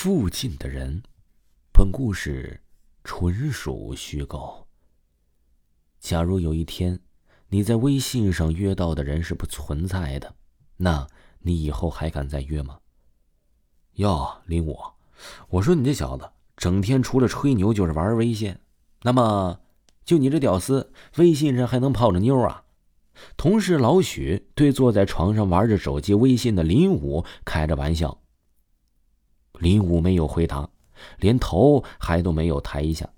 附近的人，本故事纯属虚构。假如有一天你在微信上约到的人是不存在的，那你以后还敢再约吗？哟，林武，我说你这小子整天除了吹牛就是玩微信，那么就你这屌丝，微信上还能泡着妞啊？同事老许对坐在床上玩着手机微信的林武开着玩笑。林武没有回答，连头还都没有抬一下，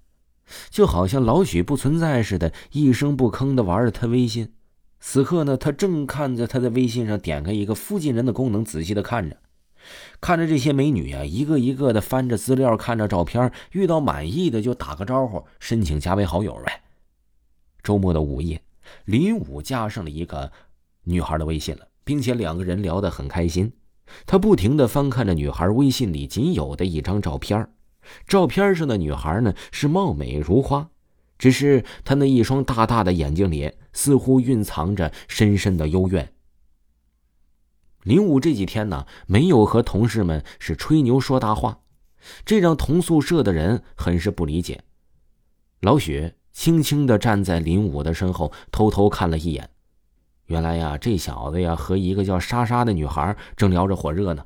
就好像老许不存在似的，一声不吭的玩着他微信。此刻呢，他正看着他在微信上点开一个附近人的功能，仔细的看着，看着这些美女啊，一个一个的翻着资料，看着照片，遇到满意的就打个招呼，申请加为好友呗。周末的午夜，林武加上了一个女孩的微信了，并且两个人聊得很开心。他不停的翻看着女孩微信里仅有的一张照片，照片上的女孩呢是貌美如花，只是她那一双大大的眼睛里似乎蕴藏着深深的幽怨。林武这几天呢没有和同事们是吹牛说大话，这让同宿舍的人很是不理解。老许轻轻的站在林武的身后，偷偷看了一眼。原来呀，这小子呀和一个叫莎莎的女孩正聊着火热呢。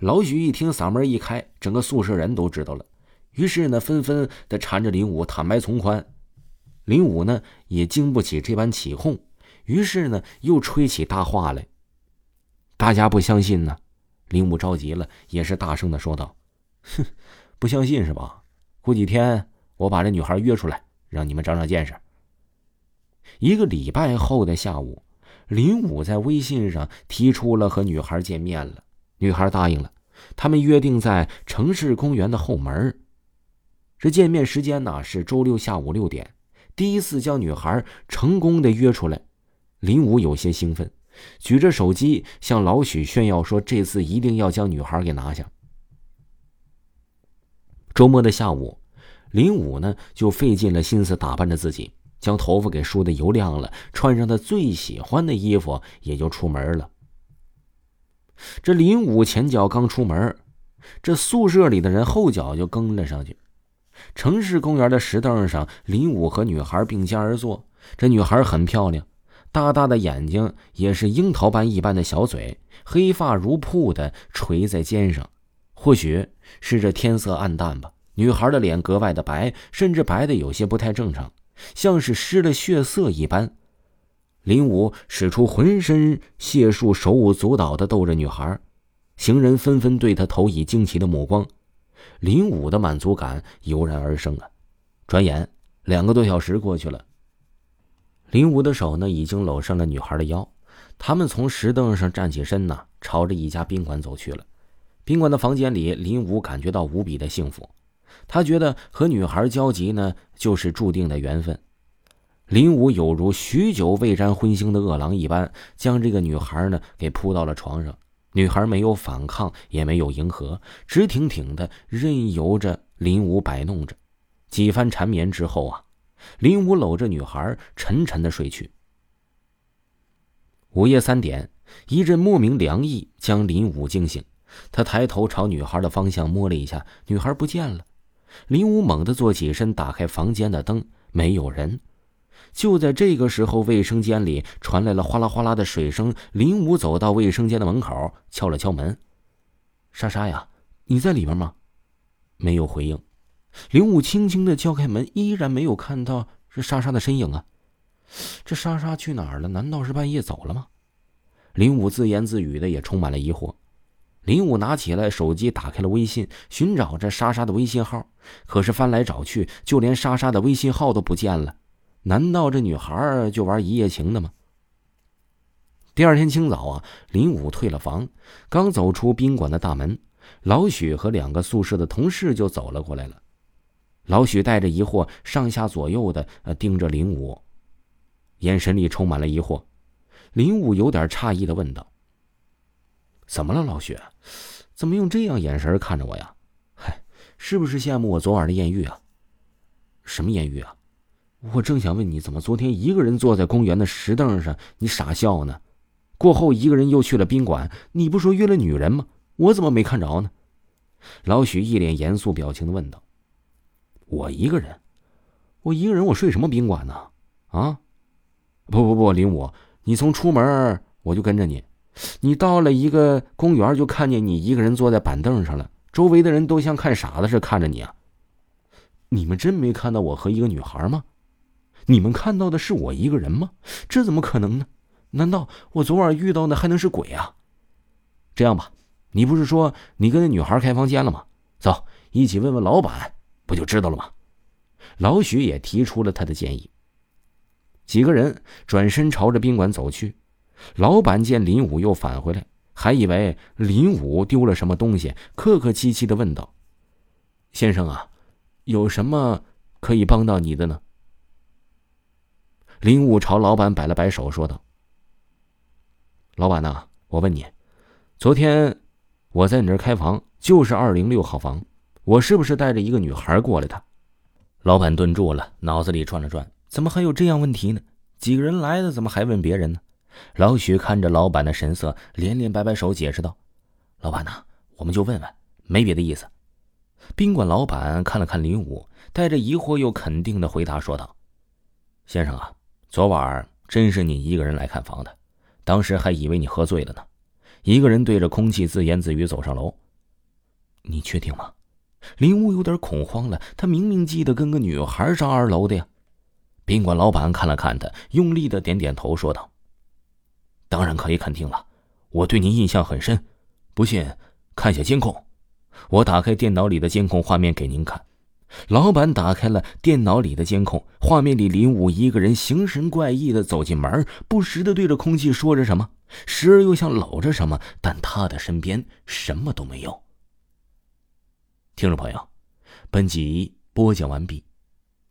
老许一听，嗓门一开，整个宿舍人都知道了。于是呢，纷纷的缠着林武坦白从宽。林武呢也经不起这般起哄，于是呢又吹起大话来。大家不相信呢，林武着急了，也是大声的说道：“哼，不相信是吧？过几天我把这女孩约出来，让你们长长见识。”一个礼拜后的下午。林武在微信上提出了和女孩见面了，女孩答应了。他们约定在城市公园的后门。这见面时间呢是周六下午六点。第一次将女孩成功的约出来，林武有些兴奋，举着手机向老许炫耀说：“这次一定要将女孩给拿下。”周末的下午，林武呢就费尽了心思打扮着自己。将头发给梳的油亮了，穿上他最喜欢的衣服，也就出门了。这林武前脚刚出门，这宿舍里的人后脚就跟了上去。城市公园的石凳上，林武和女孩并肩而坐。这女孩很漂亮，大大的眼睛，也是樱桃般一般的小嘴，黑发如瀑的垂在肩上。或许是这天色暗淡吧，女孩的脸格外的白，甚至白的有些不太正常。像是失了血色一般，林武使出浑身解数，手舞足蹈的逗着女孩，行人纷纷对他投以惊奇的目光。林武的满足感油然而生啊！转眼两个多小时过去了，林武的手呢已经搂上了女孩的腰，他们从石凳上站起身呢，朝着一家宾馆走去了。宾馆的房间里，林武感觉到无比的幸福。他觉得和女孩交集呢，就是注定的缘分。林武有如许久未沾荤腥的饿狼一般，将这个女孩呢给扑到了床上。女孩没有反抗，也没有迎合，直挺挺的任由着林武摆弄着。几番缠绵之后啊，林武搂着女孩沉沉的睡去。午夜三点，一阵莫名凉意将林武惊醒，他抬头朝女孩的方向摸了一下，女孩不见了。林武猛地坐起身，打开房间的灯，没有人。就在这个时候，卫生间里传来了哗啦哗啦的水声。林武走到卫生间的门口，敲了敲门：“莎莎呀，你在里面吗？”没有回应。林武轻轻的敲开门，依然没有看到是莎莎的身影啊！这莎莎去哪儿了？难道是半夜走了吗？林武自言自语的，也充满了疑惑。林武拿起来手机，打开了微信，寻找着莎莎的微信号。可是翻来找去，就连莎莎的微信号都不见了。难道这女孩就玩一夜情的吗？第二天清早啊，林武退了房，刚走出宾馆的大门，老许和两个宿舍的同事就走了过来了。老许带着疑惑，上下左右的盯着林武，眼神里充满了疑惑。林武有点诧异的问道：“怎么了，老许？怎么用这样眼神看着我呀？嗨，是不是羡慕我昨晚的艳遇啊？什么艳遇啊？我正想问你，怎么昨天一个人坐在公园的石凳上，你傻笑呢？过后一个人又去了宾馆，你不说约了女人吗？我怎么没看着呢？”老许一脸严肃表情的问道。我一个人，我一个人，我睡什么宾馆呢？啊，不不不，林武，你从出门我就跟着你，你到了一个公园就看见你一个人坐在板凳上了，周围的人都像看傻子似的看着你啊。你们真没看到我和一个女孩吗？你们看到的是我一个人吗？这怎么可能呢？难道我昨晚遇到的还能是鬼啊？这样吧，你不是说你跟那女孩开房间了吗？走，一起问问老板。不就知道了吗？老许也提出了他的建议。几个人转身朝着宾馆走去。老板见林武又返回来，还以为林武丢了什么东西，客客气气的问道：“先生啊，有什么可以帮到你的呢？”林武朝老板摆了摆手，说道：“老板呐，我问你，昨天我在你这儿开房，就是二零六号房。”我是不是带着一个女孩过来的？老板顿住了，脑子里转了转，怎么还有这样问题呢？几个人来的，怎么还问别人呢？老许看着老板的神色，连连摆摆手，解释道：“老板呐，我们就问问，没别的意思。”宾馆老板看了看林武，带着疑惑又肯定的回答说道：“先生啊，昨晚真是你一个人来看房的，当时还以为你喝醉了呢，一个人对着空气自言自语走上楼。你确定吗？”林武有点恐慌了，他明明记得跟个女孩上二楼的呀。宾馆老板看了看他，用力的点点头，说道：“当然可以肯定了，我对您印象很深。不信，看下监控。我打开电脑里的监控画面给您看。”老板打开了电脑里的监控画面，里林武一个人形神怪异的走进门，不时的对着空气说着什么，时而又像搂着什么，但他的身边什么都没有。听众朋友，本集播讲完毕，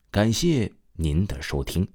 感谢您的收听。